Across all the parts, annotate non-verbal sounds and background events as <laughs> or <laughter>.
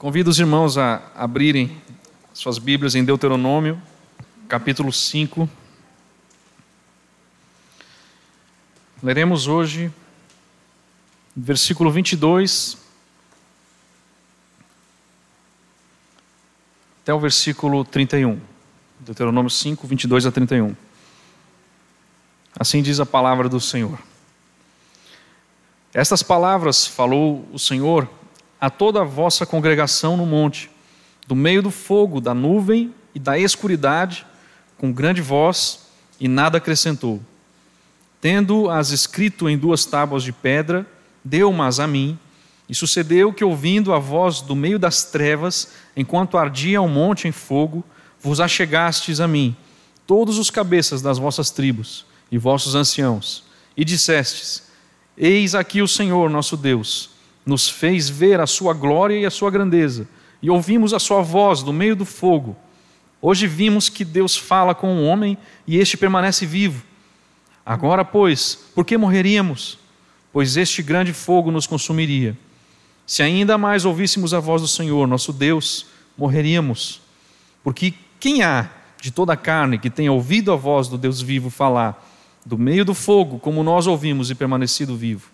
Convido os irmãos a abrirem suas Bíblias em Deuteronômio, capítulo 5. Leremos hoje, versículo 22 até o versículo 31. Deuteronômio 5, 22 a 31. Assim diz a palavra do Senhor. Estas palavras falou o Senhor a toda a vossa congregação no monte, do meio do fogo, da nuvem e da escuridade, com grande voz, e nada acrescentou. Tendo-as escrito em duas tábuas de pedra, deu-mas a mim, e sucedeu que, ouvindo a voz do meio das trevas, enquanto ardia o monte em fogo, vos achegastes a mim, todos os cabeças das vossas tribos e vossos anciãos, e dissestes: Eis aqui o Senhor nosso Deus nos fez ver a sua glória e a sua grandeza, e ouvimos a sua voz do meio do fogo. Hoje vimos que Deus fala com o homem e este permanece vivo. Agora, pois, por que morreríamos? Pois este grande fogo nos consumiria. Se ainda mais ouvíssemos a voz do Senhor, nosso Deus, morreríamos. Porque quem há de toda a carne que tenha ouvido a voz do Deus vivo falar, do meio do fogo, como nós ouvimos e permanecido vivo?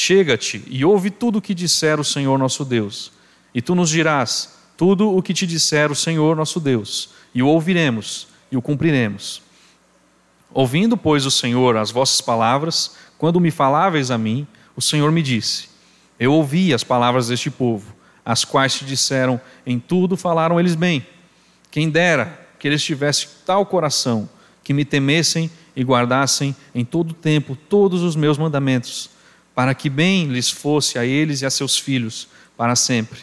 Chega-te e ouve tudo o que disser o Senhor nosso Deus, e tu nos dirás tudo o que te disser o Senhor nosso Deus, e o ouviremos e o cumpriremos. Ouvindo, pois, o Senhor as vossas palavras, quando me faláveis a mim, o Senhor me disse: Eu ouvi as palavras deste povo, as quais te disseram, em tudo falaram eles bem. Quem dera que eles tivessem tal coração, que me temessem e guardassem em todo tempo todos os meus mandamentos para que bem lhes fosse a eles e a seus filhos para sempre.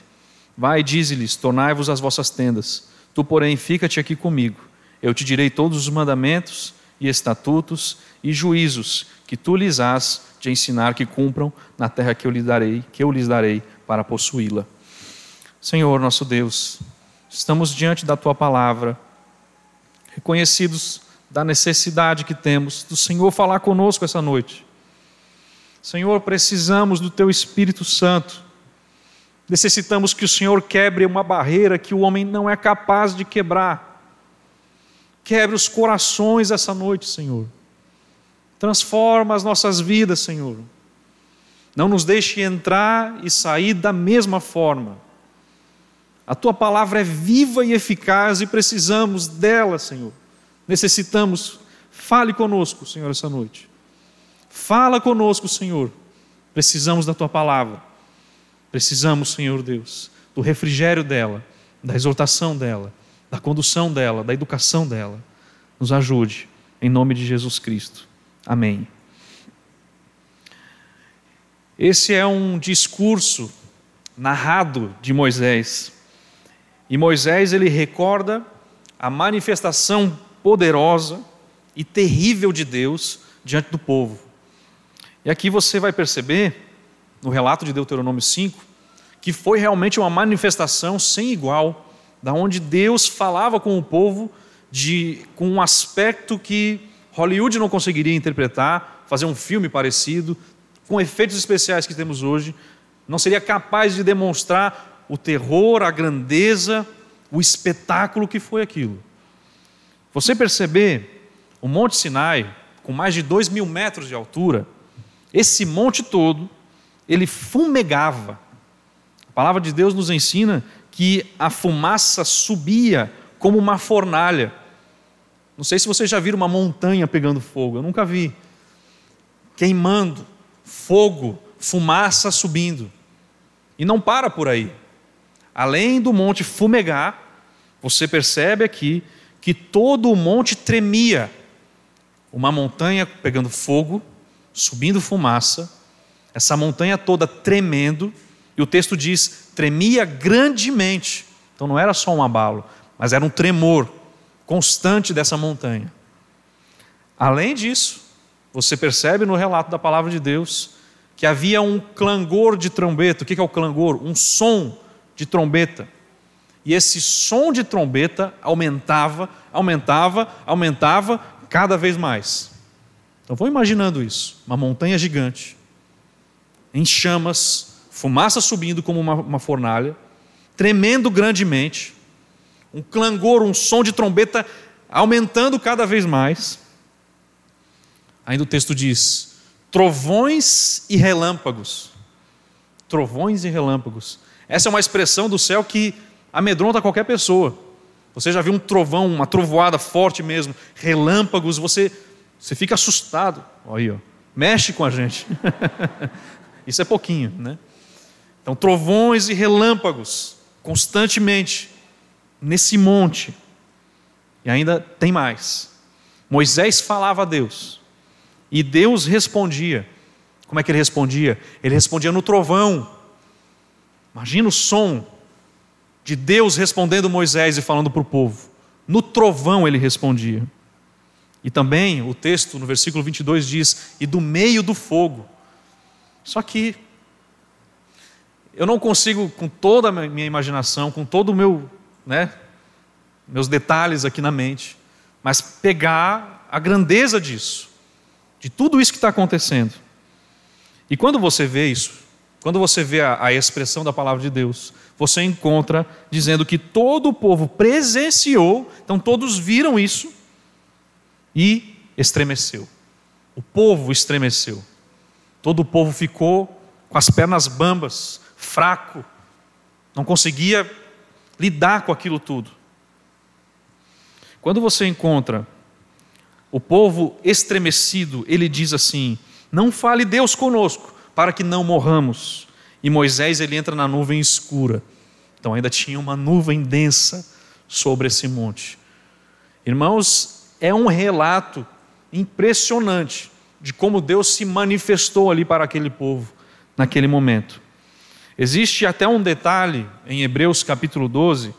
Vai, dize-lhes: tornai-vos as vossas tendas. Tu, porém, fica-te aqui comigo. Eu te direi todos os mandamentos e estatutos e juízos que tu lhes has de ensinar que cumpram na terra que eu lhes darei, que eu lhes darei para possuí-la. Senhor, nosso Deus, estamos diante da tua palavra, reconhecidos da necessidade que temos do Senhor falar conosco essa noite. Senhor, precisamos do Teu Espírito Santo. Necessitamos que o Senhor quebre uma barreira que o homem não é capaz de quebrar. Quebre os corações essa noite, Senhor. Transforma as nossas vidas, Senhor. Não nos deixe entrar e sair da mesma forma. A tua palavra é viva e eficaz e precisamos dela, Senhor. Necessitamos. Fale conosco, Senhor, essa noite. Fala conosco, Senhor. Precisamos da tua palavra. Precisamos, Senhor Deus, do refrigério dela, da exortação dela, da condução dela, da educação dela. Nos ajude, em nome de Jesus Cristo. Amém. Esse é um discurso narrado de Moisés. E Moisés ele recorda a manifestação poderosa e terrível de Deus diante do povo. E aqui você vai perceber, no relato de Deuteronômio 5, que foi realmente uma manifestação sem igual, da onde Deus falava com o povo de, com um aspecto que Hollywood não conseguiria interpretar, fazer um filme parecido, com efeitos especiais que temos hoje, não seria capaz de demonstrar o terror, a grandeza, o espetáculo que foi aquilo. Você perceber o Monte Sinai, com mais de dois mil metros de altura, esse monte todo, ele fumegava. A palavra de Deus nos ensina que a fumaça subia como uma fornalha. Não sei se vocês já viram uma montanha pegando fogo, eu nunca vi. Queimando, fogo, fumaça subindo. E não para por aí. Além do monte fumegar, você percebe aqui que todo o monte tremia. Uma montanha pegando fogo, subindo fumaça, essa montanha toda tremendo, e o texto diz: tremia grandemente. Então não era só um abalo, mas era um tremor constante dessa montanha. Além disso, você percebe no relato da palavra de Deus que havia um clangor de trombeta. O que é o clangor? Um som de trombeta. E esse som de trombeta aumentava, aumentava, aumentava cada vez mais. Então vão imaginando isso: uma montanha gigante, em chamas, fumaça subindo como uma, uma fornalha, tremendo grandemente, um clangor, um som de trombeta aumentando cada vez mais. Ainda o texto diz: trovões e relâmpagos. Trovões e relâmpagos. Essa é uma expressão do céu que amedronta qualquer pessoa. Você já viu um trovão, uma trovoada forte mesmo, relâmpagos, você, você fica assustado. Aí, ó. mexe com a gente. <laughs> Isso é pouquinho, né? Então, trovões e relâmpagos, constantemente, nesse monte. E ainda tem mais. Moisés falava a Deus, e Deus respondia. Como é que ele respondia? Ele respondia no trovão. Imagina o som de Deus respondendo Moisés e falando para o povo. No trovão ele respondia. E também o texto no versículo 22 diz: e do meio do fogo. Só que eu não consigo, com toda a minha imaginação, com todo o meu, né, meus detalhes aqui na mente, mas pegar a grandeza disso, de tudo isso que está acontecendo. E quando você vê isso, quando você vê a, a expressão da palavra de Deus, você encontra dizendo que todo o povo presenciou, então todos viram isso e estremeceu. O povo estremeceu. Todo o povo ficou com as pernas bambas, fraco, não conseguia lidar com aquilo tudo. Quando você encontra o povo estremecido, ele diz assim: Não fale Deus conosco, para que não morramos. E Moisés ele entra na nuvem escura. Então ainda tinha uma nuvem densa sobre esse monte. Irmãos, é um relato impressionante de como Deus se manifestou ali para aquele povo naquele momento. Existe até um detalhe em Hebreus capítulo 12.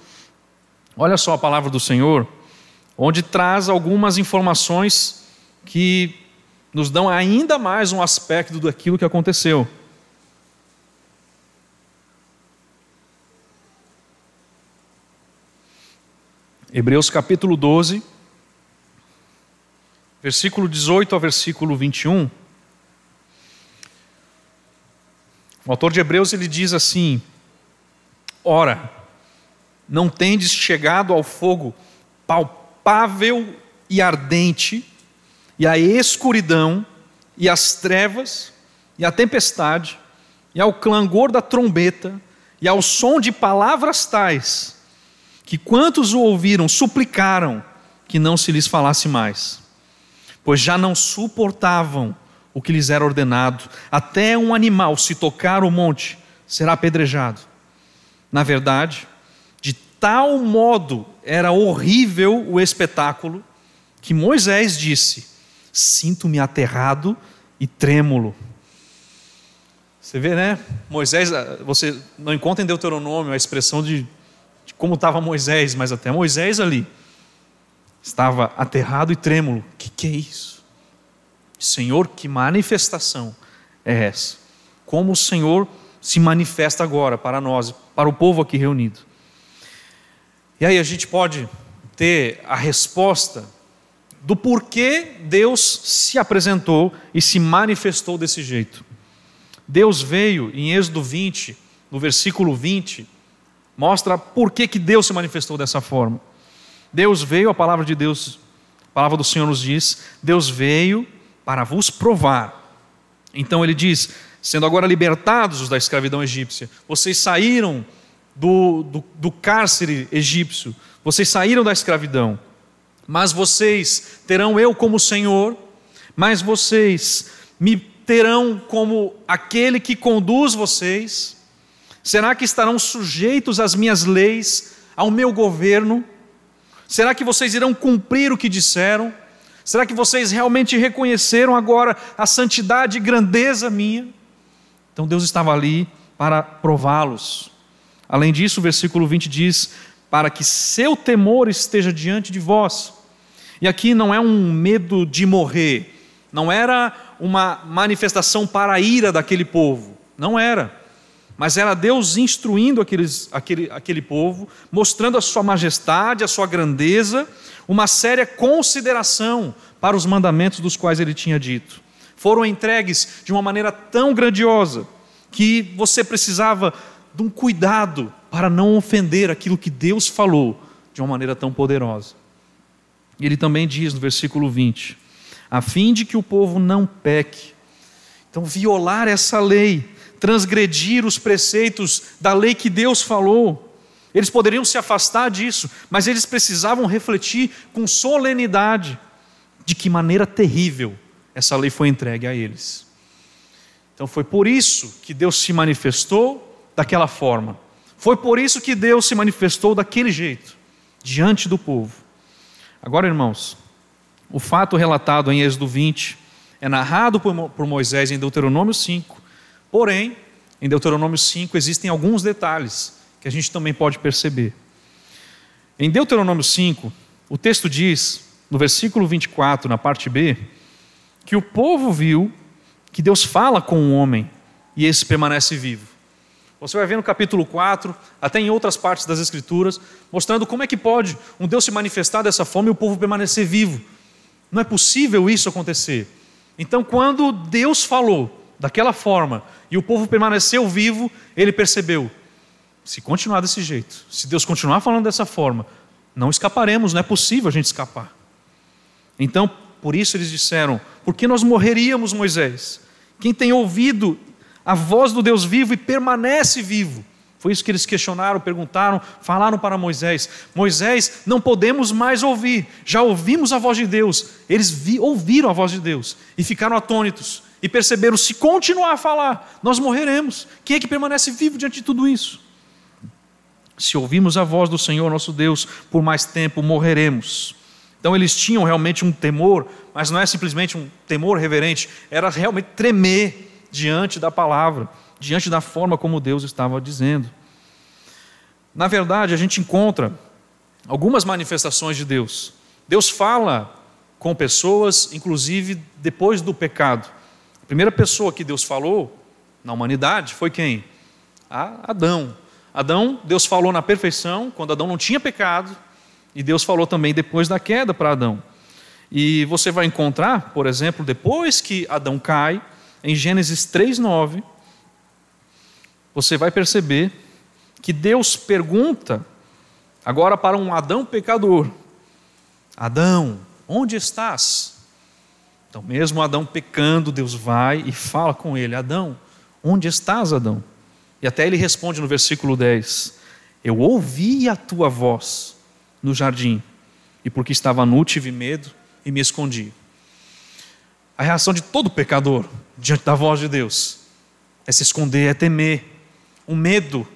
Olha só a palavra do Senhor, onde traz algumas informações que nos dão ainda mais um aspecto daquilo que aconteceu. Hebreus capítulo 12, versículo 18 ao versículo 21. O autor de Hebreus ele diz assim: Ora, não tendes chegado ao fogo palpável e ardente, e à escuridão, e às trevas, e à tempestade, e ao clangor da trombeta, e ao som de palavras tais, que quantos o ouviram suplicaram que não se lhes falasse mais, pois já não suportavam o que lhes era ordenado. Até um animal, se tocar o monte, será apedrejado. Na verdade, de tal modo era horrível o espetáculo, que Moisés disse: Sinto-me aterrado e trêmulo. Você vê, né? Moisés, ah, você não encontra em Deuteronômio a expressão de, de como estava Moisés, mas até Moisés ali estava aterrado e trêmulo. O que, que é isso? Senhor, que manifestação é essa? Como o Senhor se manifesta agora para nós, para o povo aqui reunido. E aí a gente pode ter a resposta do porquê Deus se apresentou e se manifestou desse jeito. Deus veio em Êxodo 20, no versículo 20, mostra por que, que Deus se manifestou dessa forma. Deus veio, a palavra de Deus, a palavra do Senhor nos diz, Deus veio para vos provar. Então ele diz: sendo agora libertados da escravidão egípcia, vocês saíram do, do, do cárcere egípcio, vocês saíram da escravidão, mas vocês terão eu como Senhor, mas vocês me terão como aquele que conduz vocês? Será que estarão sujeitos às minhas leis, ao meu governo? Será que vocês irão cumprir o que disseram? Será que vocês realmente reconheceram agora a santidade e grandeza minha? Então Deus estava ali para prová-los. Além disso, o versículo 20 diz: para que seu temor esteja diante de vós. E aqui não é um medo de morrer, não era uma manifestação para a ira daquele povo, não era. Mas era Deus instruindo aqueles, aquele, aquele povo, mostrando a sua majestade, a sua grandeza, uma séria consideração para os mandamentos dos quais ele tinha dito. Foram entregues de uma maneira tão grandiosa que você precisava de um cuidado para não ofender aquilo que Deus falou de uma maneira tão poderosa. Ele também diz no versículo 20: a fim de que o povo não peque. Então, violar essa lei, transgredir os preceitos da lei que Deus falou, eles poderiam se afastar disso, mas eles precisavam refletir com solenidade de que maneira terrível essa lei foi entregue a eles. Então foi por isso que Deus se manifestou daquela forma. Foi por isso que Deus se manifestou daquele jeito, diante do povo. Agora, irmãos, o fato relatado em Êxodo 20 é narrado por Moisés em Deuteronômio 5, porém, em Deuteronômio 5 existem alguns detalhes que a gente também pode perceber. Em Deuteronômio 5, o texto diz, no versículo 24, na parte B, que o povo viu que Deus fala com o homem e esse permanece vivo. Você vai ver no capítulo 4, até em outras partes das Escrituras, mostrando como é que pode um Deus se manifestar dessa forma e o povo permanecer vivo. Não é possível isso acontecer. Então, quando Deus falou daquela forma e o povo permaneceu vivo, ele percebeu: se continuar desse jeito, se Deus continuar falando dessa forma, não escaparemos, não é possível a gente escapar. Então, por isso eles disseram: por que nós morreríamos, Moisés? Quem tem ouvido a voz do Deus vivo e permanece vivo? Foi isso que eles questionaram, perguntaram, falaram para Moisés: Moisés, não podemos mais ouvir, já ouvimos a voz de Deus. Eles vi, ouviram a voz de Deus e ficaram atônitos e perceberam: se continuar a falar, nós morreremos. Quem é que permanece vivo diante de tudo isso? Se ouvirmos a voz do Senhor nosso Deus por mais tempo, morreremos. Então eles tinham realmente um temor, mas não é simplesmente um temor reverente, era realmente tremer diante da palavra, diante da forma como Deus estava dizendo. Na verdade, a gente encontra algumas manifestações de Deus. Deus fala com pessoas, inclusive depois do pecado. A primeira pessoa que Deus falou na humanidade foi quem? Adão. Adão, Deus falou na perfeição, quando Adão não tinha pecado, e Deus falou também depois da queda para Adão. E você vai encontrar, por exemplo, depois que Adão cai, em Gênesis 3:9, você vai perceber que Deus pergunta agora para um Adão pecador: Adão, onde estás? Então, mesmo Adão pecando, Deus vai e fala com ele: Adão, onde estás, Adão? E até ele responde no versículo 10: Eu ouvi a tua voz no jardim, e porque estava nu, tive medo e me escondi. A reação de todo pecador diante da voz de Deus é se esconder, é temer, o medo,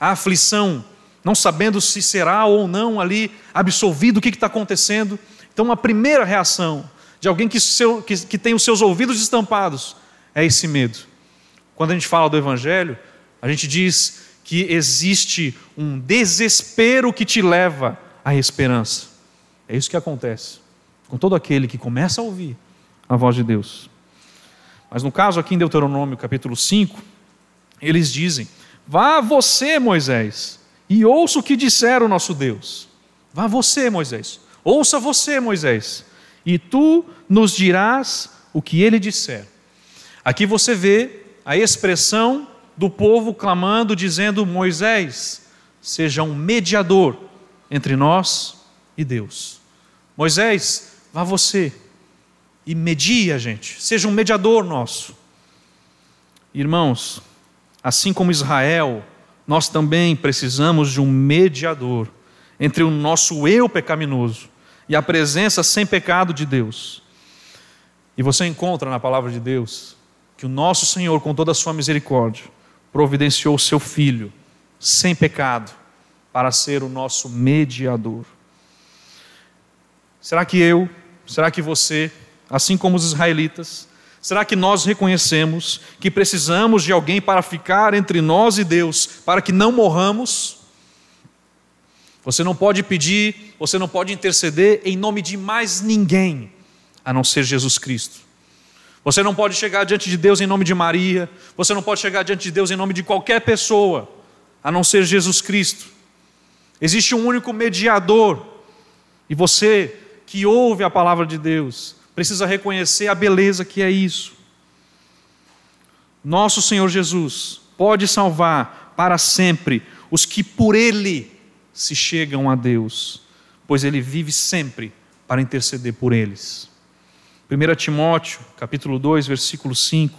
a aflição, não sabendo se será ou não ali absolvido o que está acontecendo. Então, a primeira reação de alguém que, seu, que, que tem os seus ouvidos estampados é esse medo. Quando a gente fala do Evangelho, a gente diz que existe um desespero que te leva à esperança. É isso que acontece com todo aquele que começa a ouvir a voz de Deus. Mas no caso aqui em Deuteronômio capítulo 5, eles dizem: Vá você, Moisés, e ouça o que disser o nosso Deus. Vá você, Moisés. Ouça você, Moisés, e tu nos dirás o que ele disser. Aqui você vê a expressão do povo clamando, dizendo: Moisés, seja um mediador entre nós e Deus. Moisés, vá você e media, gente, seja um mediador nosso. Irmãos, assim como Israel, nós também precisamos de um mediador entre o nosso eu pecaminoso e a presença sem pecado de Deus. E você encontra na palavra de Deus que o nosso Senhor, com toda a sua misericórdia, providenciou o seu filho, sem pecado, para ser o nosso mediador. Será que eu, será que você, assim como os israelitas, será que nós reconhecemos que precisamos de alguém para ficar entre nós e Deus, para que não morramos? Você não pode pedir, você não pode interceder em nome de mais ninguém, a não ser Jesus Cristo. Você não pode chegar diante de Deus em nome de Maria, você não pode chegar diante de Deus em nome de qualquer pessoa, a não ser Jesus Cristo. Existe um único mediador, e você que ouve a palavra de Deus precisa reconhecer a beleza que é isso. Nosso Senhor Jesus pode salvar para sempre os que por ele se chegam a Deus, pois ele vive sempre para interceder por eles. 1 Timóteo, capítulo 2, versículo 5.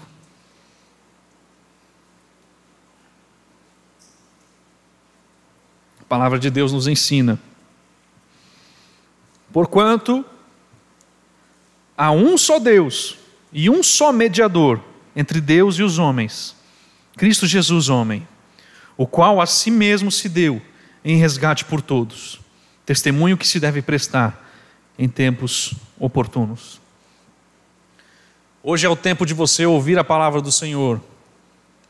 A palavra de Deus nos ensina. Porquanto há um só Deus e um só mediador entre Deus e os homens, Cristo Jesus, homem, o qual a si mesmo se deu em resgate por todos, testemunho que se deve prestar em tempos oportunos. Hoje é o tempo de você ouvir a palavra do Senhor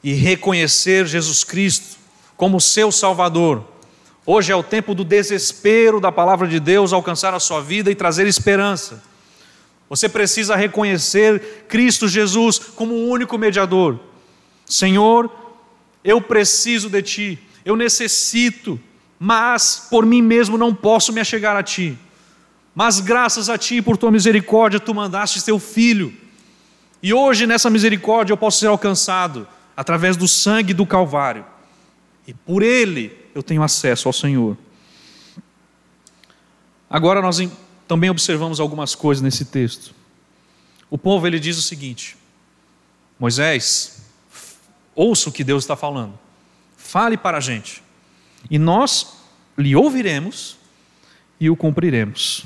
e reconhecer Jesus Cristo como seu Salvador. Hoje é o tempo do desespero da palavra de Deus alcançar a sua vida e trazer esperança. Você precisa reconhecer Cristo Jesus como o único mediador. Senhor, eu preciso de Ti, eu necessito, mas por mim mesmo não posso me achegar a Ti. Mas graças a Ti, por Tua misericórdia, Tu mandaste Teu Filho. E hoje, nessa misericórdia, eu posso ser alcançado através do sangue do Calvário. E por Ele eu tenho acesso ao Senhor. Agora nós também observamos algumas coisas nesse texto. O povo ele diz o seguinte: Moisés, ouça o que Deus está falando, fale para a gente, e nós lhe ouviremos e o cumpriremos.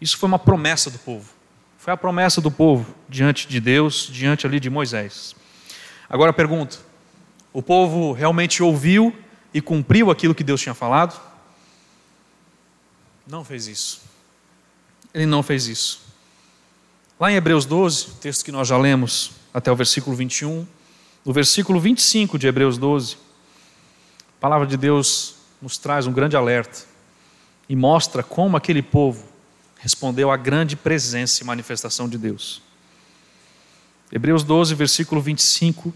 Isso foi uma promessa do povo. Foi a promessa do povo diante de Deus, diante ali de Moisés. Agora pergunto: o povo realmente ouviu e cumpriu aquilo que Deus tinha falado? Não fez isso ele não fez isso. Lá em Hebreus 12, texto que nós já lemos até o versículo 21, no versículo 25 de Hebreus 12, a palavra de Deus nos traz um grande alerta e mostra como aquele povo respondeu à grande presença e manifestação de Deus. Hebreus 12, versículo 25,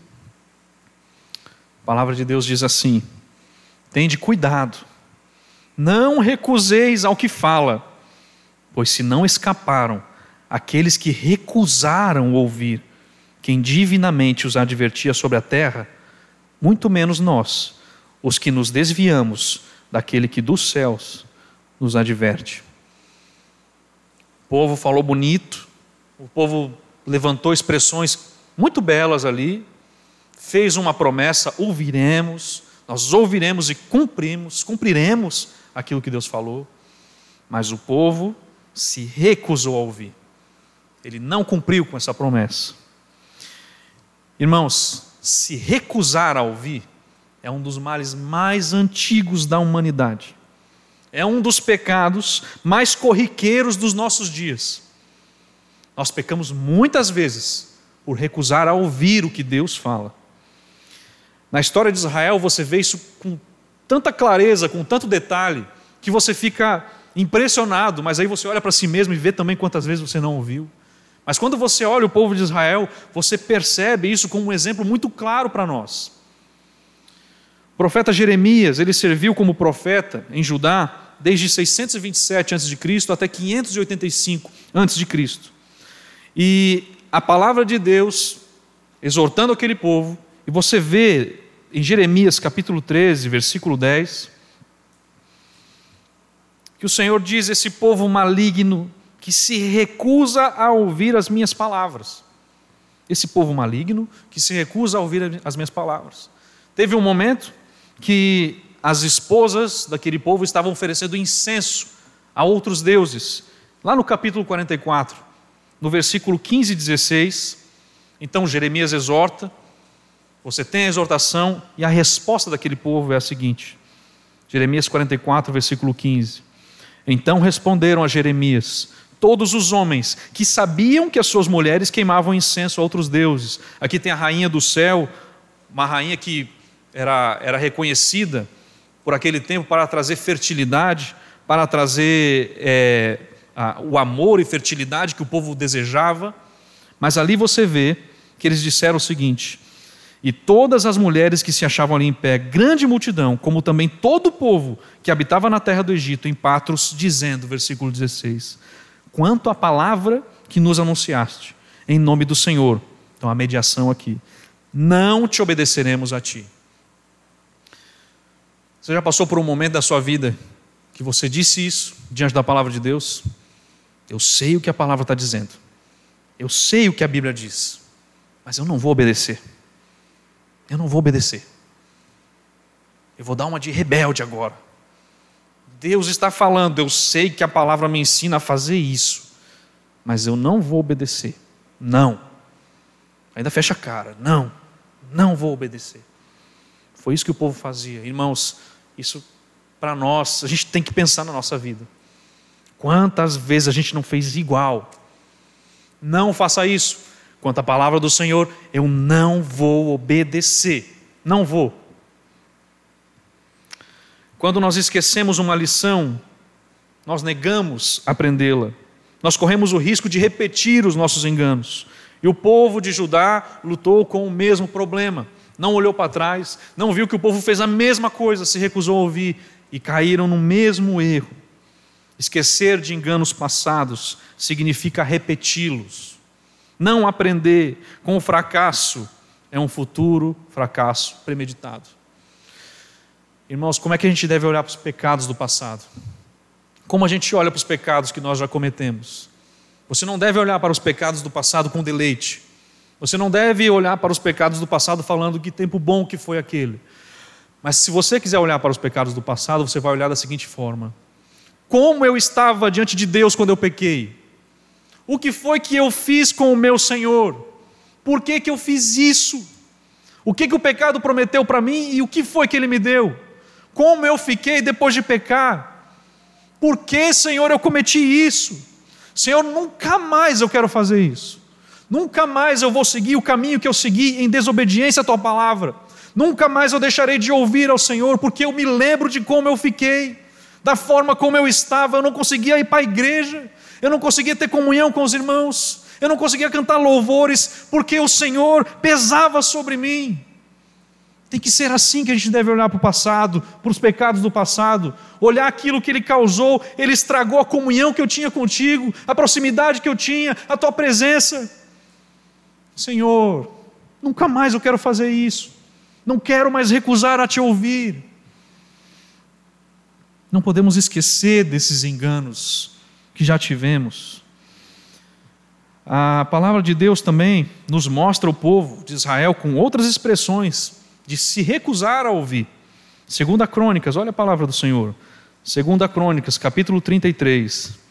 a palavra de Deus diz assim: Tende cuidado, não recuseis ao que fala, Pois se não escaparam aqueles que recusaram ouvir quem divinamente os advertia sobre a terra, muito menos nós, os que nos desviamos daquele que dos céus nos adverte. O povo falou bonito, o povo levantou expressões muito belas ali, fez uma promessa: ouviremos, nós ouviremos e cumprimos, cumpriremos aquilo que Deus falou. Mas o povo se recusou a ouvir. Ele não cumpriu com essa promessa. Irmãos, se recusar a ouvir é um dos males mais antigos da humanidade. É um dos pecados mais corriqueiros dos nossos dias. Nós pecamos muitas vezes por recusar a ouvir o que Deus fala. Na história de Israel, você vê isso com tanta clareza, com tanto detalhe, que você fica impressionado, mas aí você olha para si mesmo e vê também quantas vezes você não ouviu. Mas quando você olha o povo de Israel, você percebe isso como um exemplo muito claro para nós. O profeta Jeremias, ele serviu como profeta em Judá desde 627 a.C. até 585 a.C. E a palavra de Deus exortando aquele povo, e você vê em Jeremias capítulo 13, versículo 10, que o Senhor diz: esse povo maligno que se recusa a ouvir as minhas palavras. Esse povo maligno que se recusa a ouvir as minhas palavras. Teve um momento que as esposas daquele povo estavam oferecendo incenso a outros deuses. Lá no capítulo 44, no versículo 15 e 16, então Jeremias exorta, você tem a exortação e a resposta daquele povo é a seguinte: Jeremias 44, versículo 15. Então responderam a Jeremias: Todos os homens que sabiam que as suas mulheres queimavam incenso a outros deuses. Aqui tem a rainha do céu, uma rainha que era, era reconhecida por aquele tempo para trazer fertilidade, para trazer é, a, o amor e fertilidade que o povo desejava. Mas ali você vê que eles disseram o seguinte: e todas as mulheres que se achavam ali em pé, grande multidão, como também todo o povo que habitava na terra do Egito, em Patros, dizendo, versículo 16: Quanto à palavra que nos anunciaste, em nome do Senhor, então a mediação aqui, não te obedeceremos a ti. Você já passou por um momento da sua vida que você disse isso diante da palavra de Deus? Eu sei o que a palavra está dizendo. Eu sei o que a Bíblia diz. Mas eu não vou obedecer. Eu não vou obedecer. Eu vou dar uma de rebelde agora. Deus está falando, eu sei que a palavra me ensina a fazer isso, mas eu não vou obedecer. Não. Ainda fecha a cara. Não. Não vou obedecer. Foi isso que o povo fazia. Irmãos, isso para nós, a gente tem que pensar na nossa vida. Quantas vezes a gente não fez igual? Não faça isso. Quanto à palavra do Senhor, eu não vou obedecer. Não vou. Quando nós esquecemos uma lição, nós negamos aprendê-la. Nós corremos o risco de repetir os nossos enganos. E o povo de Judá lutou com o mesmo problema. Não olhou para trás, não viu que o povo fez a mesma coisa, se recusou a ouvir e caíram no mesmo erro. Esquecer de enganos passados significa repeti-los. Não aprender com o fracasso é um futuro fracasso premeditado. Irmãos, como é que a gente deve olhar para os pecados do passado? Como a gente olha para os pecados que nós já cometemos? Você não deve olhar para os pecados do passado com deleite. Você não deve olhar para os pecados do passado falando que tempo bom que foi aquele. Mas se você quiser olhar para os pecados do passado, você vai olhar da seguinte forma: Como eu estava diante de Deus quando eu pequei? O que foi que eu fiz com o meu Senhor? Por que, que eu fiz isso? O que, que o pecado prometeu para mim e o que foi que ele me deu? Como eu fiquei depois de pecar? Por que, Senhor, eu cometi isso? Senhor, nunca mais eu quero fazer isso. Nunca mais eu vou seguir o caminho que eu segui em desobediência à tua palavra. Nunca mais eu deixarei de ouvir ao Senhor, porque eu me lembro de como eu fiquei, da forma como eu estava. Eu não conseguia ir para a igreja, eu não conseguia ter comunhão com os irmãos, eu não conseguia cantar louvores, porque o Senhor pesava sobre mim. Tem que ser assim que a gente deve olhar para o passado, para os pecados do passado, olhar aquilo que ele causou, ele estragou a comunhão que eu tinha contigo, a proximidade que eu tinha, a tua presença. Senhor, nunca mais eu quero fazer isso, não quero mais recusar a te ouvir. Não podemos esquecer desses enganos que já tivemos. A palavra de Deus também nos mostra o povo de Israel com outras expressões de se recusar a ouvir. Segunda Crônicas, olha a palavra do Senhor. Segunda Crônicas, capítulo 33.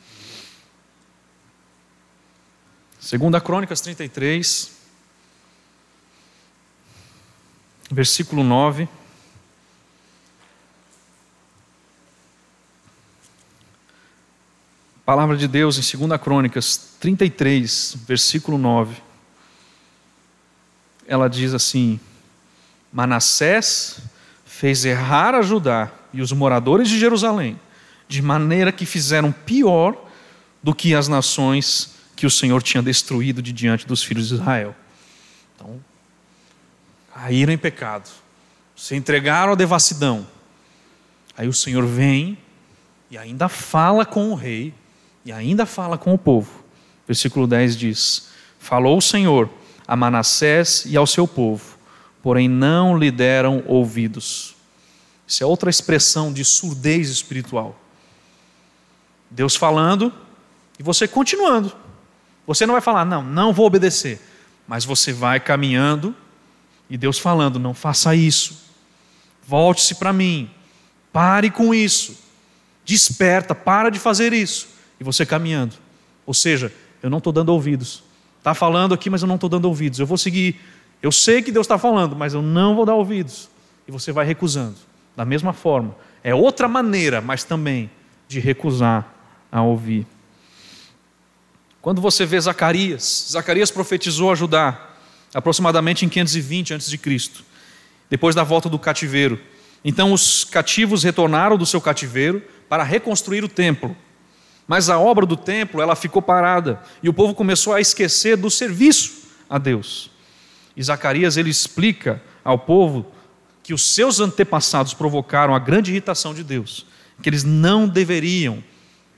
Segunda Crônicas 33, versículo 9. Palavra de Deus em 2 Crônicas 33, versículo 9. Ela diz assim: Manassés fez errar a Judá e os moradores de Jerusalém, de maneira que fizeram pior do que as nações que o Senhor tinha destruído de diante dos filhos de Israel. Então, caíram em pecado, se entregaram à devassidão. Aí o Senhor vem e ainda fala com o rei e ainda fala com o povo. Versículo 10 diz: Falou o Senhor a Manassés e ao seu povo porém não lhe deram ouvidos. Isso é outra expressão de surdez espiritual. Deus falando e você continuando. Você não vai falar, não, não vou obedecer. Mas você vai caminhando e Deus falando, não faça isso. Volte-se para mim. Pare com isso. Desperta, para de fazer isso. E você caminhando. Ou seja, eu não estou dando ouvidos. Está falando aqui, mas eu não estou dando ouvidos. Eu vou seguir eu sei que Deus está falando, mas eu não vou dar ouvidos. E você vai recusando. Da mesma forma. É outra maneira, mas também de recusar a ouvir. Quando você vê Zacarias, Zacarias profetizou a Judá, aproximadamente em 520 a.C., depois da volta do cativeiro. Então os cativos retornaram do seu cativeiro para reconstruir o templo. Mas a obra do templo, ela ficou parada, e o povo começou a esquecer do serviço a Deus. E Zacarias ele explica ao povo que os seus antepassados provocaram a grande irritação de Deus, que eles não deveriam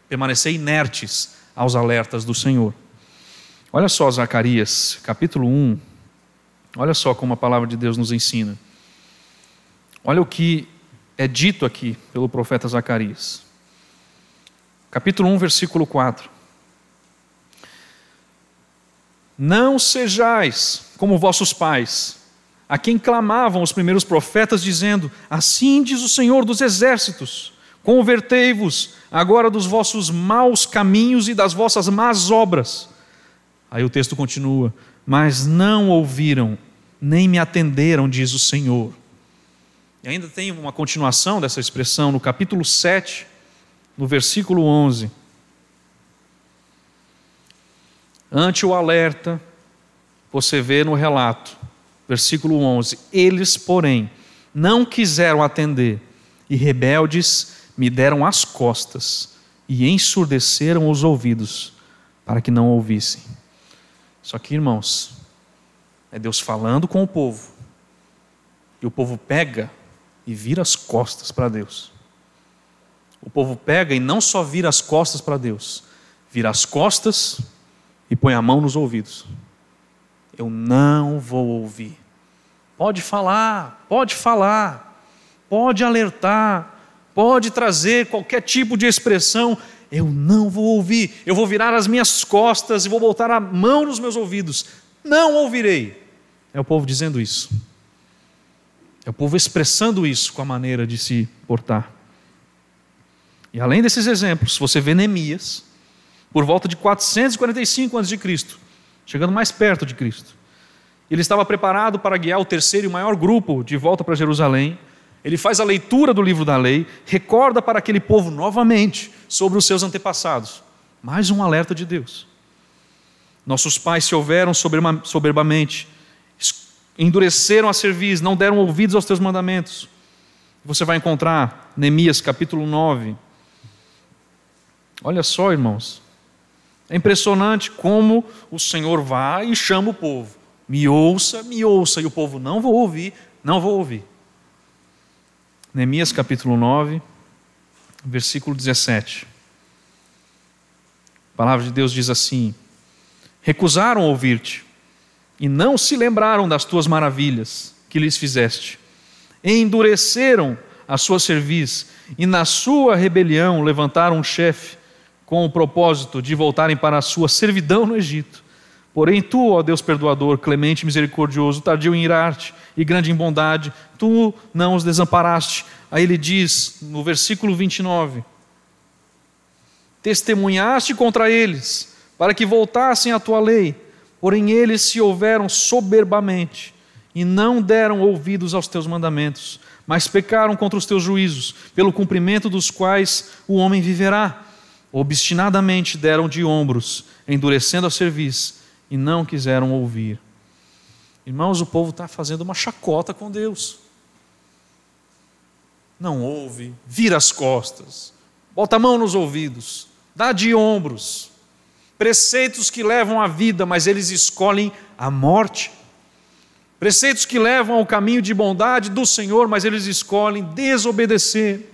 permanecer inertes aos alertas do Senhor. Olha só Zacarias, capítulo 1. Olha só como a palavra de Deus nos ensina. Olha o que é dito aqui pelo profeta Zacarias. Capítulo 1, versículo 4. Não sejais como vossos pais, a quem clamavam os primeiros profetas, dizendo: Assim diz o Senhor dos exércitos: Convertei-vos agora dos vossos maus caminhos e das vossas más obras. Aí o texto continua: Mas não ouviram, nem me atenderam, diz o Senhor. E ainda tem uma continuação dessa expressão no capítulo 7, no versículo 11. Ante o alerta, você vê no relato, versículo 11: Eles, porém, não quiseram atender, e rebeldes me deram as costas, e ensurdeceram os ouvidos, para que não ouvissem. Só que, irmãos, é Deus falando com o povo, e o povo pega e vira as costas para Deus. O povo pega e não só vira as costas para Deus, vira as costas e põe a mão nos ouvidos. Eu não vou ouvir. Pode falar, pode falar, pode alertar, pode trazer qualquer tipo de expressão. Eu não vou ouvir. Eu vou virar as minhas costas e vou botar a mão nos meus ouvidos. Não ouvirei. É o povo dizendo isso. É o povo expressando isso com a maneira de se portar. E além desses exemplos, você vê Neemias, por volta de 445 a.C., chegando mais perto de Cristo. Ele estava preparado para guiar o terceiro e maior grupo de volta para Jerusalém. Ele faz a leitura do livro da lei, recorda para aquele povo novamente sobre os seus antepassados. Mais um alerta de Deus. Nossos pais se houveram soberbamente, endureceram a cerviz, não deram ouvidos aos teus mandamentos. Você vai encontrar Neemias capítulo 9. Olha só, irmãos, é impressionante como o Senhor vai e chama o povo. Me ouça, me ouça. E o povo, não vou ouvir, não vou ouvir. Neemias capítulo 9, versículo 17. A palavra de Deus diz assim: Recusaram ouvir-te, e não se lembraram das tuas maravilhas que lhes fizeste. Endureceram a sua cerviz, e na sua rebelião levantaram um chefe com o propósito de voltarem para a sua servidão no Egito. Porém, tu, ó Deus perdoador, clemente misericordioso, tardio em irar-te e grande em bondade, tu não os desamparaste. Aí ele diz, no versículo 29, testemunhaste contra eles, para que voltassem à tua lei, porém eles se houveram soberbamente e não deram ouvidos aos teus mandamentos, mas pecaram contra os teus juízos, pelo cumprimento dos quais o homem viverá obstinadamente deram de ombros, endurecendo a cerviz, e não quiseram ouvir. Irmãos, o povo está fazendo uma chacota com Deus. Não ouve, vira as costas, bota a mão nos ouvidos, dá de ombros. Preceitos que levam à vida, mas eles escolhem a morte. Preceitos que levam ao caminho de bondade do Senhor, mas eles escolhem desobedecer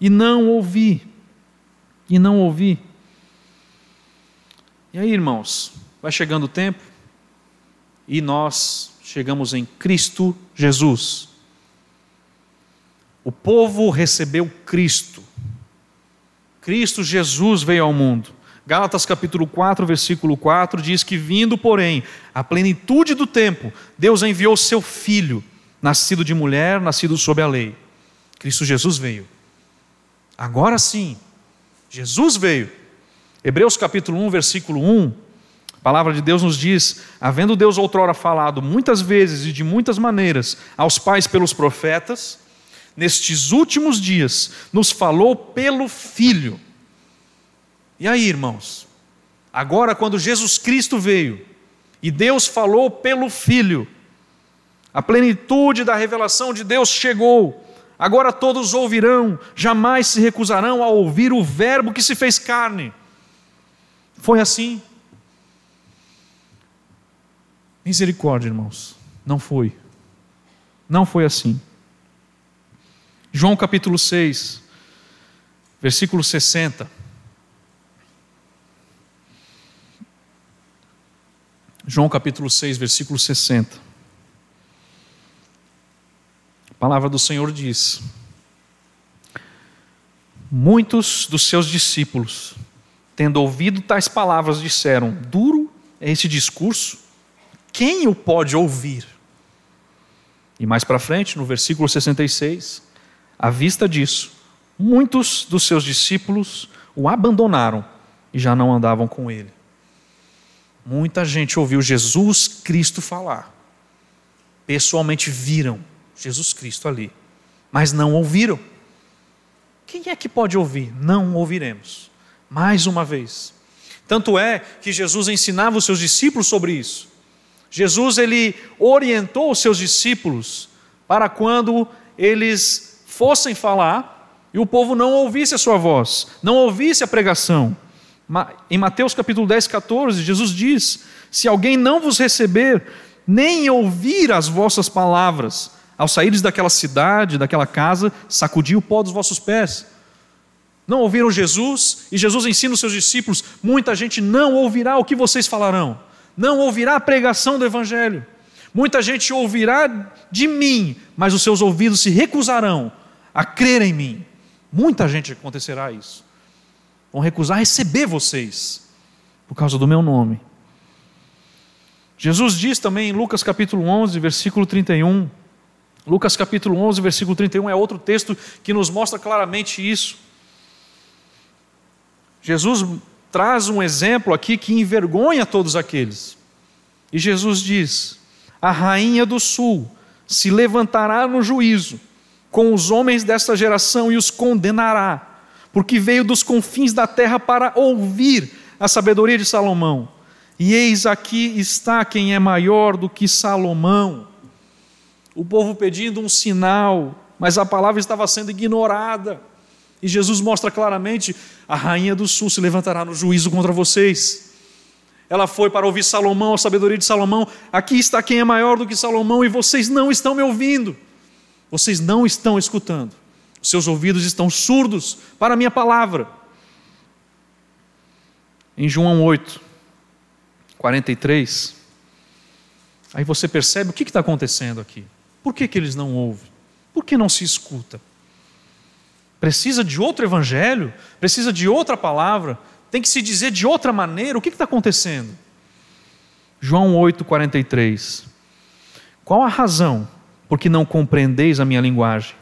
e não ouvir e não ouvi. E aí, irmãos, vai chegando o tempo e nós chegamos em Cristo Jesus. O povo recebeu Cristo. Cristo Jesus veio ao mundo. Gálatas capítulo 4, versículo 4 diz que vindo, porém, a plenitude do tempo, Deus enviou seu filho, nascido de mulher, nascido sob a lei. Cristo Jesus veio. Agora sim, Jesus veio. Hebreus capítulo 1, versículo 1, a palavra de Deus nos diz: havendo Deus outrora falado muitas vezes e de muitas maneiras aos pais pelos profetas, nestes últimos dias nos falou pelo Filho. E aí, irmãos? Agora, quando Jesus Cristo veio e Deus falou pelo Filho, a plenitude da revelação de Deus chegou, Agora todos ouvirão, jamais se recusarão a ouvir o Verbo que se fez carne. Foi assim. Misericórdia, irmãos. Não foi. Não foi assim. João capítulo 6, versículo 60. João capítulo 6, versículo 60. A palavra do Senhor diz: Muitos dos seus discípulos, tendo ouvido tais palavras, disseram: Duro é esse discurso, quem o pode ouvir? E mais para frente, no versículo 66, à vista disso, muitos dos seus discípulos o abandonaram e já não andavam com ele. Muita gente ouviu Jesus Cristo falar, pessoalmente viram Jesus Cristo ali, mas não ouviram. Quem é que pode ouvir? Não ouviremos. Mais uma vez. Tanto é que Jesus ensinava os seus discípulos sobre isso. Jesus ele orientou os seus discípulos para quando eles fossem falar e o povo não ouvisse a sua voz, não ouvisse a pregação. Em Mateus capítulo 10, 14, Jesus diz: Se alguém não vos receber, nem ouvir as vossas palavras, ao saíres daquela cidade, daquela casa, sacudir o pó dos vossos pés. Não ouviram Jesus e Jesus ensina os seus discípulos: muita gente não ouvirá o que vocês falarão, não ouvirá a pregação do Evangelho. Muita gente ouvirá de mim, mas os seus ouvidos se recusarão a crer em mim. Muita gente acontecerá isso. Vão recusar receber vocês por causa do meu nome. Jesus diz também em Lucas capítulo 11, versículo 31, Lucas capítulo 11, versículo 31 é outro texto que nos mostra claramente isso. Jesus traz um exemplo aqui que envergonha todos aqueles. E Jesus diz: A rainha do sul se levantará no juízo com os homens desta geração e os condenará, porque veio dos confins da terra para ouvir a sabedoria de Salomão. E eis aqui está quem é maior do que Salomão o povo pedindo um sinal, mas a palavra estava sendo ignorada. E Jesus mostra claramente: a rainha do sul se levantará no juízo contra vocês. Ela foi para ouvir Salomão, a sabedoria de Salomão. Aqui está quem é maior do que Salomão, e vocês não estão me ouvindo. Vocês não estão escutando. Seus ouvidos estão surdos para a minha palavra. Em João 8, 43, aí você percebe o que está acontecendo aqui. Por que, que eles não ouvem? Por que não se escuta? Precisa de outro evangelho? Precisa de outra palavra? Tem que se dizer de outra maneira? O que está acontecendo? João 8,43. Qual a razão por que não compreendeis a minha linguagem?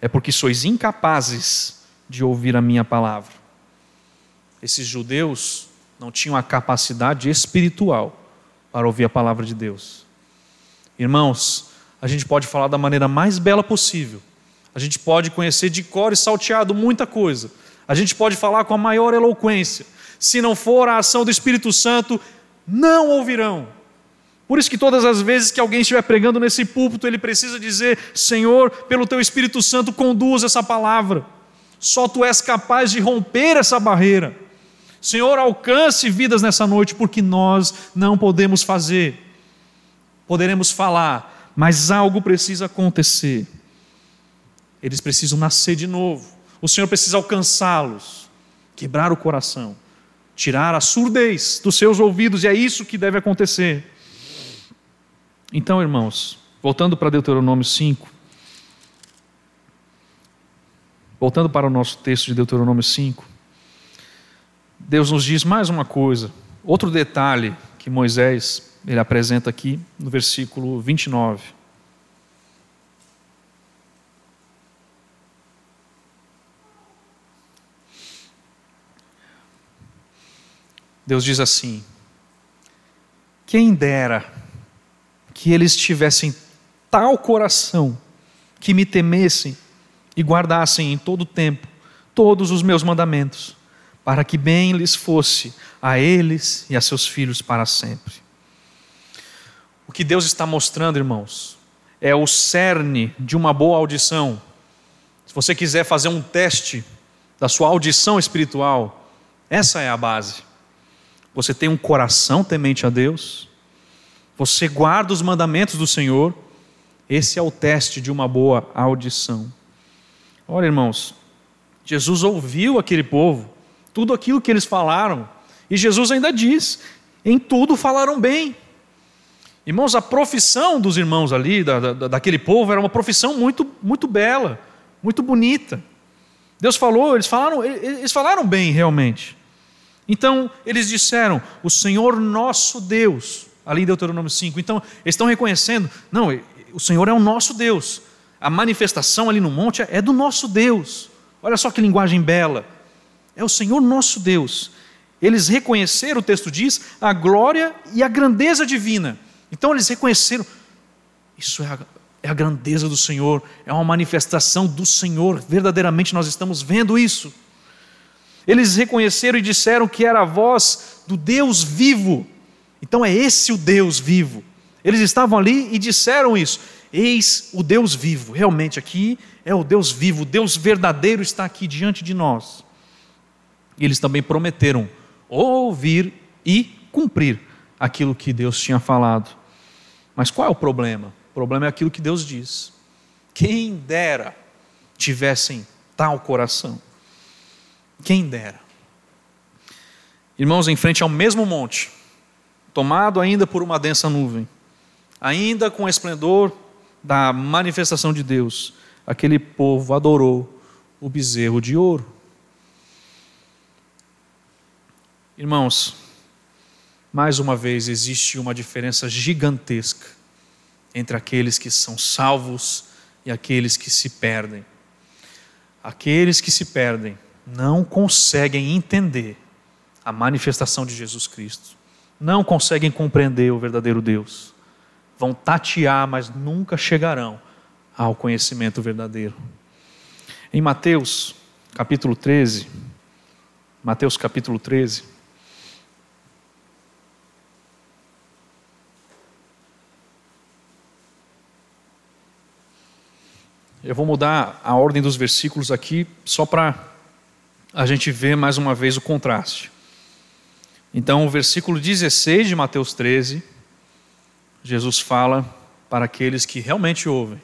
É porque sois incapazes de ouvir a minha palavra. Esses judeus não tinham a capacidade espiritual para ouvir a palavra de Deus. Irmãos, a gente pode falar da maneira mais bela possível. A gente pode conhecer de cor e salteado muita coisa. A gente pode falar com a maior eloquência. Se não for a ação do Espírito Santo, não ouvirão. Por isso que todas as vezes que alguém estiver pregando nesse púlpito, ele precisa dizer: Senhor, pelo teu Espírito Santo, conduz essa palavra. Só tu és capaz de romper essa barreira. Senhor, alcance vidas nessa noite, porque nós não podemos fazer. Poderemos falar, mas algo precisa acontecer. Eles precisam nascer de novo. O Senhor precisa alcançá-los, quebrar o coração, tirar a surdez dos seus ouvidos, e é isso que deve acontecer. Então, irmãos, voltando para Deuteronômio 5, voltando para o nosso texto de Deuteronômio 5, Deus nos diz mais uma coisa, outro detalhe que Moisés ele apresenta aqui no versículo 29. Deus diz assim: Quem dera que eles tivessem tal coração que me temessem e guardassem em todo tempo todos os meus mandamentos, para que bem lhes fosse a eles e a seus filhos para sempre. O que Deus está mostrando, irmãos, é o cerne de uma boa audição. Se você quiser fazer um teste da sua audição espiritual, essa é a base. Você tem um coração temente a Deus, você guarda os mandamentos do Senhor, esse é o teste de uma boa audição. Olha, irmãos, Jesus ouviu aquele povo, tudo aquilo que eles falaram, e Jesus ainda diz: em tudo falaram bem. Irmãos, a profissão dos irmãos ali, da, da, daquele povo, era uma profissão muito, muito bela, muito bonita. Deus falou, eles falaram, eles falaram bem realmente. Então, eles disseram: O Senhor nosso Deus, ali em Deuteronômio 5. Então, eles estão reconhecendo: não, o Senhor é o nosso Deus. A manifestação ali no monte é do nosso Deus. Olha só que linguagem bela. É o Senhor nosso Deus. Eles reconheceram, o texto diz, a glória e a grandeza divina. Então, eles reconheceram: isso é a, é a grandeza do Senhor, é uma manifestação do Senhor, verdadeiramente nós estamos vendo isso. Eles reconheceram e disseram que era a voz do Deus vivo. Então é esse o Deus vivo. Eles estavam ali e disseram isso. Eis o Deus vivo. Realmente aqui é o Deus vivo, o Deus verdadeiro está aqui diante de nós. E eles também prometeram ouvir e cumprir aquilo que Deus tinha falado. Mas qual é o problema? O problema é aquilo que Deus diz. Quem dera tivessem tal coração. Quem dera. Irmãos, em frente ao mesmo monte, tomado ainda por uma densa nuvem, ainda com o esplendor da manifestação de Deus, aquele povo adorou o bezerro de ouro. Irmãos, mais uma vez existe uma diferença gigantesca entre aqueles que são salvos e aqueles que se perdem. Aqueles que se perdem não conseguem entender a manifestação de Jesus Cristo, não conseguem compreender o verdadeiro Deus. Vão tatear, mas nunca chegarão ao conhecimento verdadeiro. Em Mateus, capítulo 13, Mateus capítulo 13, Eu vou mudar a ordem dos versículos aqui só para a gente vê mais uma vez o contraste. Então, o versículo 16 de Mateus 13, Jesus fala para aqueles que realmente ouvem.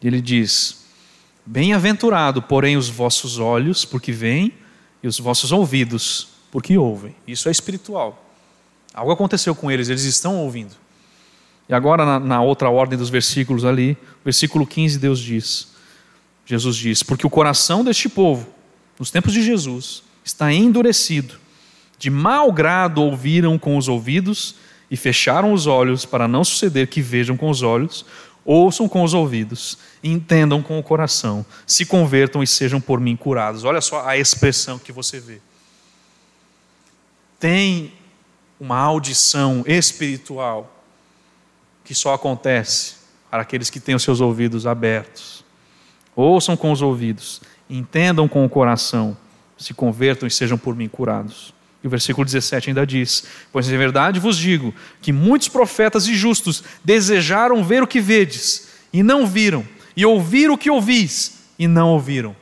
Ele diz: Bem-aventurado, porém, os vossos olhos, porque veem, e os vossos ouvidos, porque ouvem. Isso é espiritual. Algo aconteceu com eles, eles estão ouvindo. E agora, na, na outra ordem dos versículos ali, versículo 15, Deus diz: Jesus diz: Porque o coração deste povo nos tempos de Jesus, está endurecido. De mau grado ouviram com os ouvidos e fecharam os olhos para não suceder que vejam com os olhos, ouçam com os ouvidos, entendam com o coração, se convertam e sejam por mim curados. Olha só a expressão que você vê. Tem uma audição espiritual que só acontece para aqueles que têm os seus ouvidos abertos. Ouçam com os ouvidos entendam com o coração, se convertam e sejam por mim curados. E o versículo 17 ainda diz: Pois em verdade vos digo que muitos profetas e justos desejaram ver o que vedes, e não viram, e ouvir o que ouvis, e não ouviram.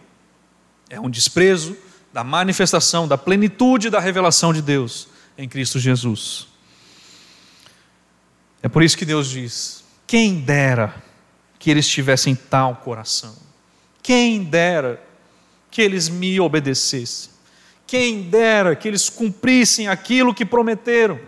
É um desprezo da manifestação, da plenitude da revelação de Deus em Cristo Jesus. É por isso que Deus diz: quem dera que eles tivessem tal coração, quem dera que eles me obedecessem. Quem dera que eles cumprissem aquilo que prometeram.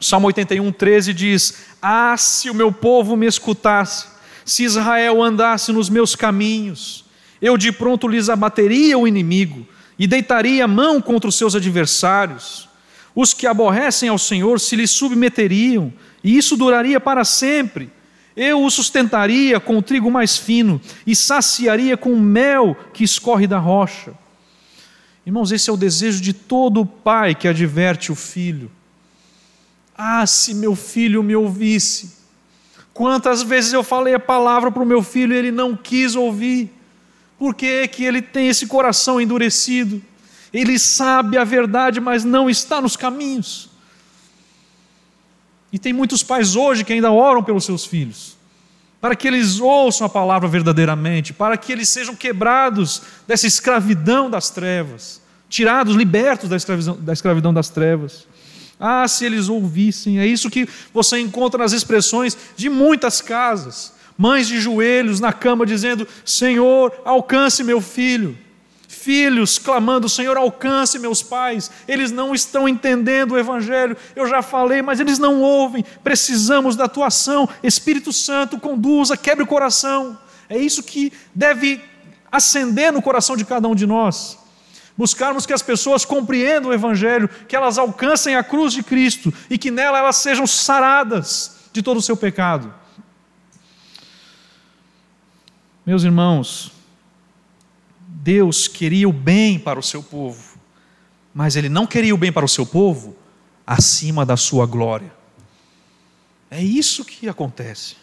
Salmo 81, 13 diz: Ah, se o meu povo me escutasse, se Israel andasse nos meus caminhos, eu de pronto lhes abateria o inimigo e deitaria a mão contra os seus adversários. Os que aborrecem ao Senhor se lhe submeteriam, e isso duraria para sempre. Eu o sustentaria com o trigo mais fino e saciaria com o mel que escorre da rocha. Irmãos, esse é o desejo de todo pai que adverte o filho. Ah, se meu filho me ouvisse. Quantas vezes eu falei a palavra para o meu filho e ele não quis ouvir. Por que é que ele tem esse coração endurecido? Ele sabe a verdade, mas não está nos caminhos. E tem muitos pais hoje que ainda oram pelos seus filhos, para que eles ouçam a palavra verdadeiramente, para que eles sejam quebrados dessa escravidão das trevas, tirados, libertos da escravidão, da escravidão das trevas. Ah, se eles ouvissem, é isso que você encontra nas expressões de muitas casas. Mães de joelhos na cama dizendo: Senhor, alcance meu filho filhos clamando: Senhor, alcance meus pais. Eles não estão entendendo o Evangelho. Eu já falei, mas eles não ouvem. Precisamos da atuação. Espírito Santo, conduza, quebre o coração. É isso que deve acender no coração de cada um de nós. Buscarmos que as pessoas compreendam o Evangelho, que elas alcancem a cruz de Cristo e que nela elas sejam saradas de todo o seu pecado. Meus irmãos, Deus queria o bem para o seu povo, mas Ele não queria o bem para o seu povo acima da sua glória. É isso que acontece.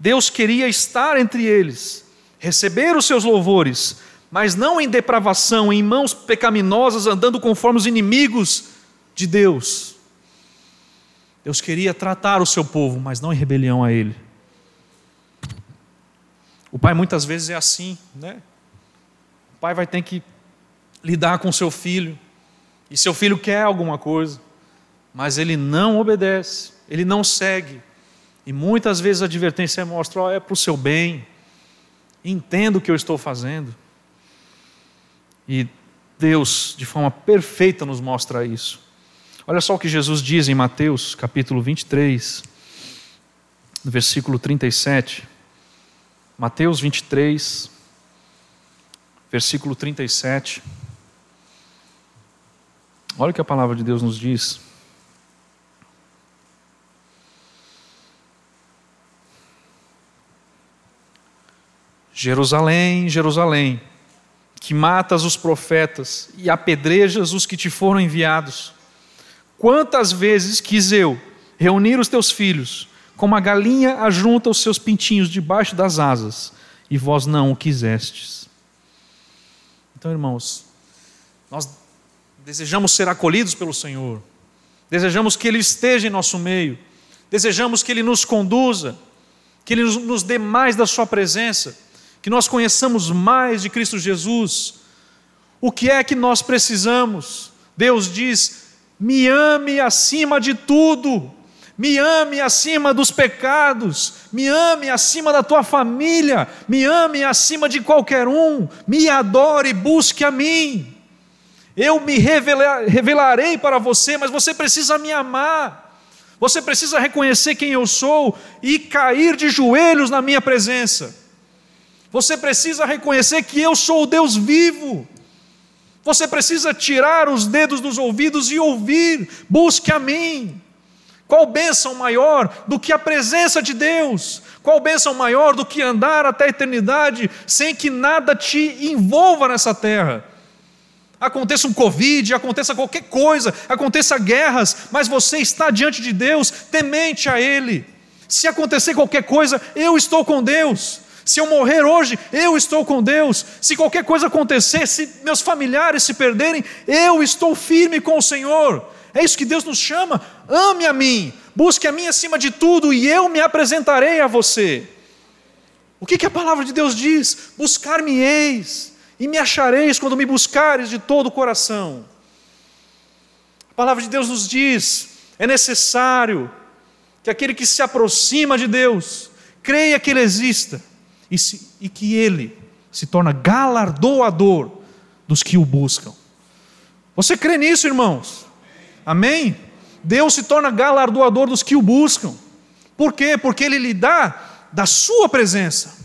Deus queria estar entre eles, receber os seus louvores, mas não em depravação, em mãos pecaminosas, andando conforme os inimigos de Deus. Deus queria tratar o seu povo, mas não em rebelião a Ele. O pai muitas vezes é assim, né? Pai vai ter que lidar com seu filho, e seu filho quer alguma coisa, mas ele não obedece, ele não segue. E muitas vezes a advertência mostra: oh, é para o seu bem, entenda o que eu estou fazendo. E Deus, de forma perfeita, nos mostra isso. Olha só o que Jesus diz em Mateus, capítulo 23, no versículo 37. Mateus 23, versículo 37. Olha o que a palavra de Deus nos diz. Jerusalém, Jerusalém, que matas os profetas e apedrejas os que te foram enviados. Quantas vezes quis eu reunir os teus filhos, como a galinha ajunta os seus pintinhos debaixo das asas, e vós não o quisestes. Então, irmãos, nós desejamos ser acolhidos pelo Senhor, desejamos que Ele esteja em nosso meio, desejamos que Ele nos conduza, que Ele nos dê mais da Sua presença que nós conheçamos mais de Cristo Jesus. O que é que nós precisamos? Deus diz: me ame acima de tudo, me ame acima dos pecados, me ame acima da tua família, me ame acima de qualquer um, me adore, busque a mim. Eu me revelar, revelarei para você, mas você precisa me amar. Você precisa reconhecer quem eu sou e cair de joelhos na minha presença. Você precisa reconhecer que eu sou o Deus vivo. Você precisa tirar os dedos dos ouvidos e ouvir. Busque a mim. Qual bênção maior do que a presença de Deus? Qual bênção maior do que andar até a eternidade sem que nada te envolva nessa terra? Aconteça um Covid, aconteça qualquer coisa, aconteça guerras, mas você está diante de Deus, temente a Ele. Se acontecer qualquer coisa, eu estou com Deus. Se eu morrer hoje, eu estou com Deus. Se qualquer coisa acontecer, se meus familiares se perderem, eu estou firme com o Senhor. É isso que Deus nos chama. Ame a mim, busque a mim acima de tudo e eu me apresentarei a você. O que, que a palavra de Deus diz? Buscar-me-eis e me achareis quando me buscares de todo o coração. A palavra de Deus nos diz: é necessário que aquele que se aproxima de Deus creia que Ele exista e, se, e que Ele se torna galardoador dos que o buscam. Você crê nisso, irmãos? Amém? Deus se torna galardoador dos que o buscam. Por quê? Porque Ele lhe dá da sua presença.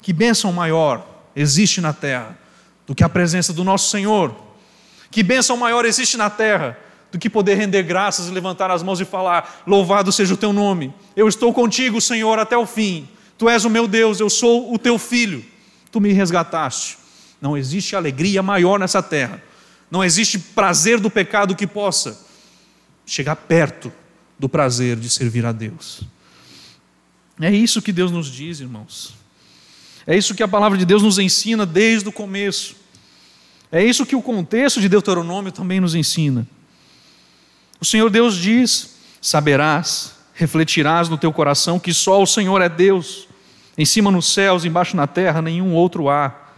Que bênção maior existe na terra do que a presença do nosso Senhor? Que bênção maior existe na terra do que poder render graças e levantar as mãos e falar: Louvado seja o teu nome, eu estou contigo, Senhor, até o fim. Tu és o meu Deus, eu sou o teu filho. Tu me resgataste. Não existe alegria maior nessa terra. Não existe prazer do pecado que possa chegar perto do prazer de servir a Deus. É isso que Deus nos diz, irmãos. É isso que a palavra de Deus nos ensina desde o começo. É isso que o contexto de Deuteronômio também nos ensina. O Senhor Deus diz: saberás, refletirás no teu coração que só o Senhor é Deus em cima nos céus, embaixo na terra, nenhum outro há.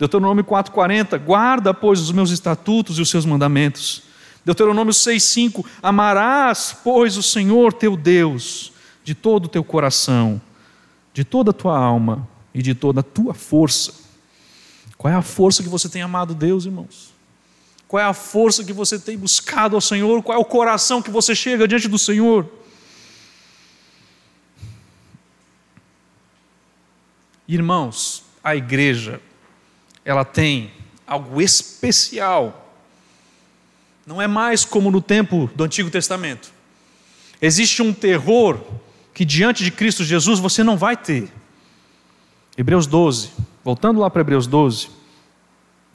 Deuteronômio 4,40: Guarda, pois, os meus estatutos e os seus mandamentos. Deuteronômio 6,5: Amarás, pois, o Senhor teu Deus de todo o teu coração, de toda a tua alma e de toda a tua força. Qual é a força que você tem amado Deus, irmãos? Qual é a força que você tem buscado ao Senhor? Qual é o coração que você chega diante do Senhor? Irmãos, a igreja, ela tem algo especial. Não é mais como no tempo do Antigo Testamento. Existe um terror que diante de Cristo Jesus você não vai ter. Hebreus 12, voltando lá para Hebreus 12,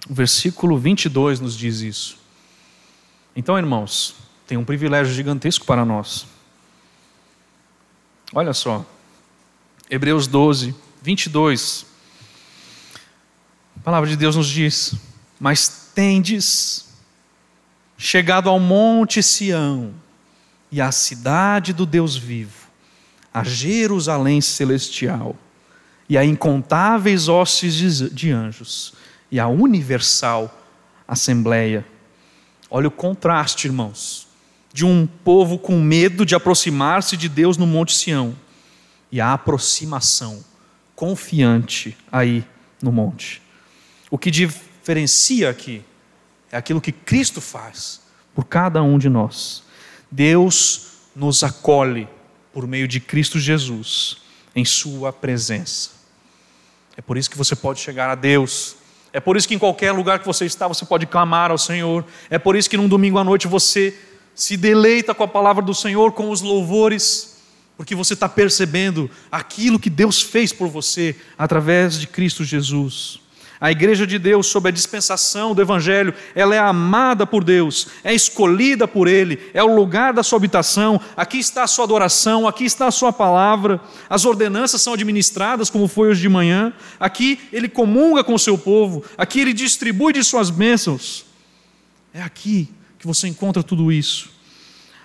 o versículo 22 nos diz isso. Então, irmãos, tem um privilégio gigantesco para nós. Olha só, Hebreus 12, 22. Palavra de Deus nos diz: Mas tendes chegado ao monte Sião e à cidade do Deus vivo, a Jerusalém celestial, e a incontáveis hostes de anjos, e a universal assembleia. Olha o contraste, irmãos, de um povo com medo de aproximar-se de Deus no Monte Sião e a aproximação confiante aí no monte. O que diferencia aqui é aquilo que Cristo faz por cada um de nós. Deus nos acolhe por meio de Cristo Jesus em Sua presença. É por isso que você pode chegar a Deus. É por isso que em qualquer lugar que você está, você pode clamar ao Senhor. É por isso que num domingo à noite você se deleita com a palavra do Senhor, com os louvores, porque você está percebendo aquilo que Deus fez por você através de Cristo Jesus. A igreja de Deus, sob a dispensação do Evangelho, ela é amada por Deus, é escolhida por Ele, é o lugar da sua habitação, aqui está a sua adoração, aqui está a sua palavra, as ordenanças são administradas, como foi hoje de manhã, aqui Ele comunga com o seu povo, aqui Ele distribui de suas bênçãos. É aqui que você encontra tudo isso.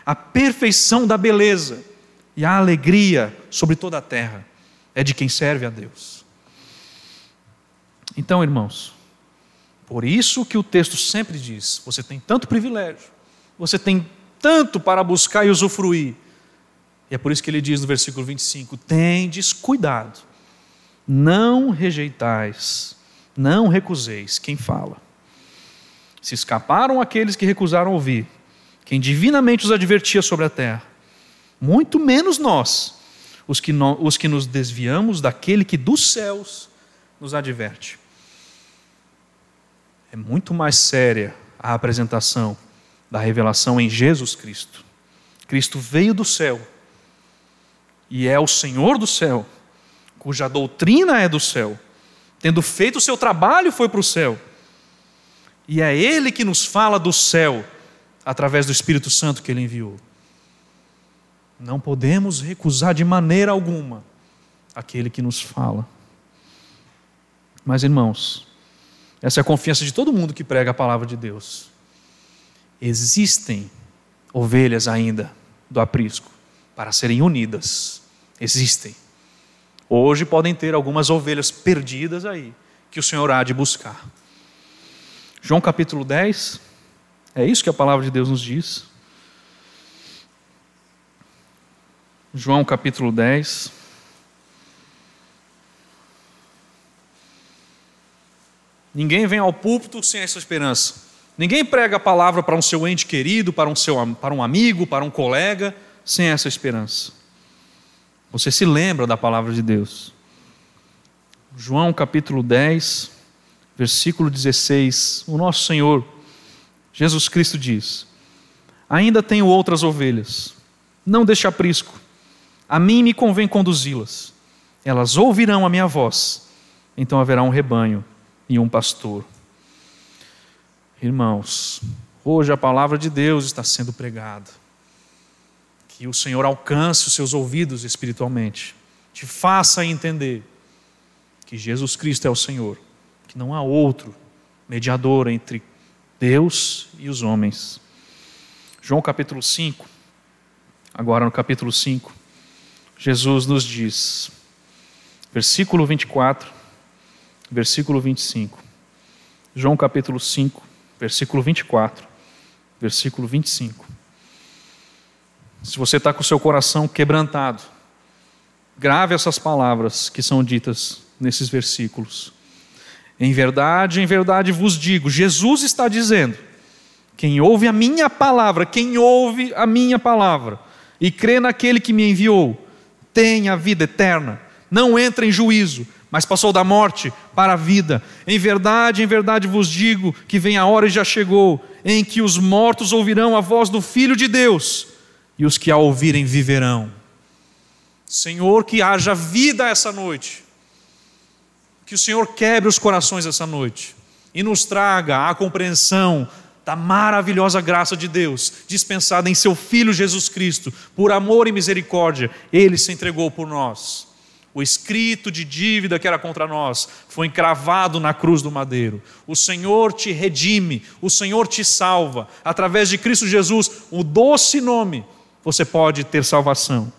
A perfeição da beleza e a alegria sobre toda a terra é de quem serve a Deus. Então, irmãos, por isso que o texto sempre diz: você tem tanto privilégio, você tem tanto para buscar e usufruir. E é por isso que ele diz no versículo 25: Tendes cuidado, não rejeitais, não recuseis quem fala. Se escaparam aqueles que recusaram ouvir, quem divinamente os advertia sobre a terra, muito menos nós, os que, no, os que nos desviamos daquele que dos céus nos adverte. É muito mais séria a apresentação da revelação em Jesus Cristo. Cristo veio do céu e é o Senhor do céu, cuja doutrina é do céu. Tendo feito o seu trabalho, foi para o céu. E é Ele que nos fala do céu através do Espírito Santo que Ele enviou. Não podemos recusar de maneira alguma aquele que nos fala. Mas, irmãos, essa é a confiança de todo mundo que prega a palavra de Deus. Existem ovelhas ainda do aprisco para serem unidas. Existem. Hoje podem ter algumas ovelhas perdidas aí, que o Senhor há de buscar. João capítulo 10, é isso que a palavra de Deus nos diz. João capítulo 10. Ninguém vem ao púlpito sem essa esperança. Ninguém prega a palavra para um seu ente querido, para um, seu, para um amigo, para um colega, sem essa esperança. Você se lembra da palavra de Deus. João capítulo 10, versículo 16. O nosso Senhor, Jesus Cristo diz: Ainda tenho outras ovelhas, não deixe aprisco. A mim me convém conduzi-las. Elas ouvirão a minha voz, então haverá um rebanho e um pastor. Irmãos, hoje a palavra de Deus está sendo pregada. Que o Senhor alcance os seus ouvidos espiritualmente, te faça entender que Jesus Cristo é o Senhor, que não há outro mediador entre Deus e os homens. João capítulo 5, agora no capítulo 5, Jesus nos diz, versículo 24: versículo 25. João capítulo 5, versículo 24, versículo 25. Se você está com o seu coração quebrantado, grave essas palavras que são ditas nesses versículos. Em verdade, em verdade vos digo, Jesus está dizendo: quem ouve a minha palavra, quem ouve a minha palavra e crê naquele que me enviou, tem a vida eterna, não entra em juízo, mas passou da morte para a vida. Em verdade, em verdade vos digo que vem a hora e já chegou, em que os mortos ouvirão a voz do Filho de Deus, e os que a ouvirem viverão. Senhor, que haja vida essa noite, que o Senhor quebre os corações essa noite e nos traga a compreensão da maravilhosa graça de Deus, dispensada em seu Filho Jesus Cristo, por amor e misericórdia, ele se entregou por nós. O escrito de dívida que era contra nós foi encravado na cruz do madeiro. O Senhor te redime, o Senhor te salva. Através de Cristo Jesus, o doce nome, você pode ter salvação.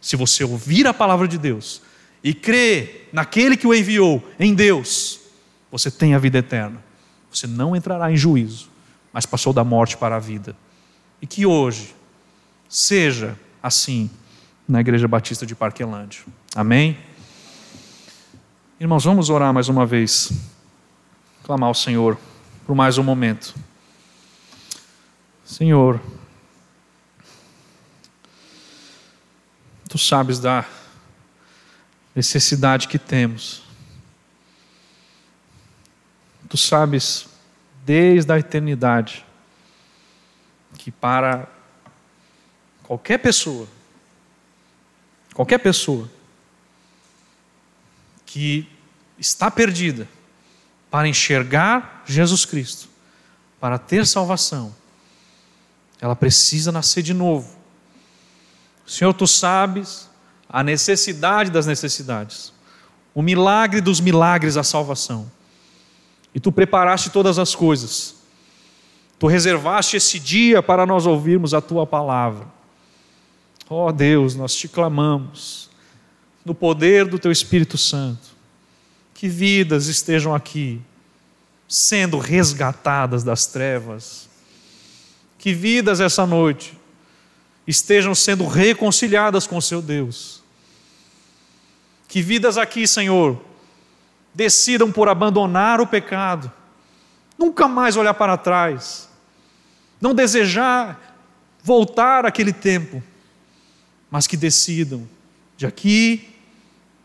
Se você ouvir a palavra de Deus e crer naquele que o enviou, em Deus, você tem a vida eterna. Você não entrará em juízo, mas passou da morte para a vida. E que hoje seja assim na Igreja Batista de Parquelândia. Amém? Irmãos, vamos orar mais uma vez, clamar ao Senhor por mais um momento. Senhor, Tu sabes da necessidade que temos. Tu sabes desde a eternidade que para qualquer pessoa, qualquer pessoa que está perdida, para enxergar Jesus Cristo, para ter salvação, ela precisa nascer de novo. Senhor, tu sabes a necessidade das necessidades, o milagre dos milagres, a salvação. E tu preparaste todas as coisas. Tu reservaste esse dia para nós ouvirmos a tua palavra. Ó oh Deus, nós te clamamos, no poder do teu Espírito Santo, que vidas estejam aqui, sendo resgatadas das trevas. Que vidas essa noite estejam sendo reconciliadas com o seu Deus. Que vidas aqui, Senhor, decidam por abandonar o pecado, nunca mais olhar para trás, não desejar voltar àquele tempo, mas que decidam, de aqui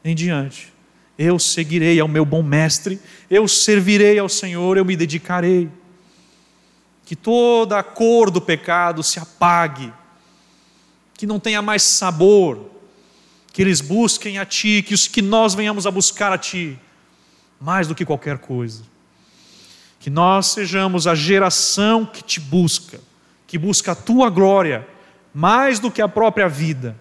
em diante, eu seguirei ao meu bom mestre, eu servirei ao Senhor, eu me dedicarei. Que toda a cor do pecado se apague, que não tenha mais sabor, que eles busquem a Ti, que, os, que nós venhamos a buscar a Ti, mais do que qualquer coisa. Que nós sejamos a geração que te busca, que busca a tua glória, mais do que a própria vida.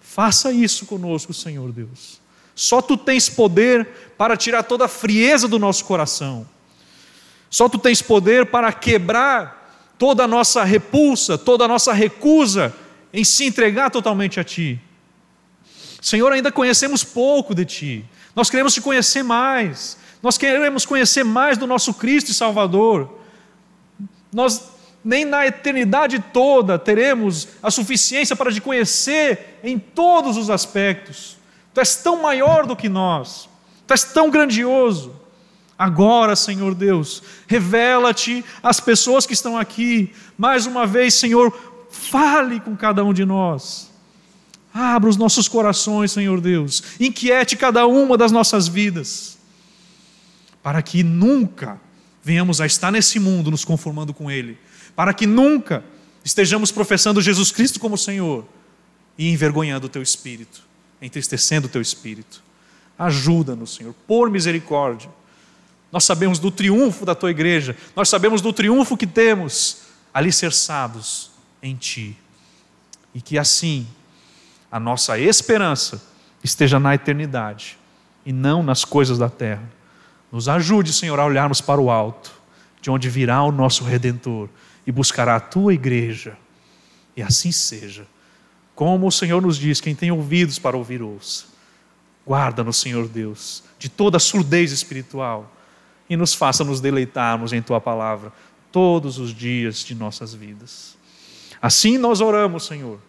Faça isso conosco, Senhor Deus. Só tu tens poder para tirar toda a frieza do nosso coração. Só tu tens poder para quebrar toda a nossa repulsa, toda a nossa recusa em se entregar totalmente a ti. Senhor, ainda conhecemos pouco de ti. Nós queremos te conhecer mais. Nós queremos conhecer mais do nosso Cristo e Salvador. Nós nem na eternidade toda teremos a suficiência para te conhecer em todos os aspectos. Tu és tão maior do que nós. Tu és tão grandioso. Agora, Senhor Deus, revela-te às pessoas que estão aqui. Mais uma vez, Senhor, fale com cada um de nós. Abra os nossos corações, Senhor Deus. Inquiete cada uma das nossas vidas. Para que nunca venhamos a estar nesse mundo nos conformando com Ele. Para que nunca estejamos professando Jesus Cristo como Senhor e envergonhando o Teu Espírito, entristecendo o Teu Espírito. Ajuda-nos, Senhor, por misericórdia. Nós sabemos do triunfo da Tua igreja, nós sabemos do triunfo que temos alicerçados em Ti. E que assim a nossa esperança esteja na eternidade e não nas coisas da terra. Nos ajude, Senhor, a olharmos para o alto, de onde virá o nosso redentor e buscará a tua igreja. E assim seja. Como o Senhor nos diz, quem tem ouvidos para ouvir, ouça. Guarda-nos, Senhor Deus, de toda surdez espiritual e nos faça nos deleitarmos em tua palavra todos os dias de nossas vidas. Assim nós oramos, Senhor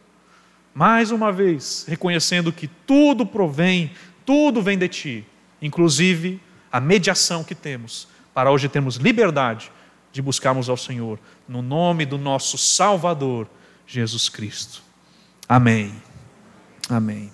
mais uma vez, reconhecendo que tudo provém, tudo vem de Ti, inclusive a mediação que temos, para hoje termos liberdade de buscarmos ao Senhor, no nome do nosso Salvador, Jesus Cristo. Amém. Amém.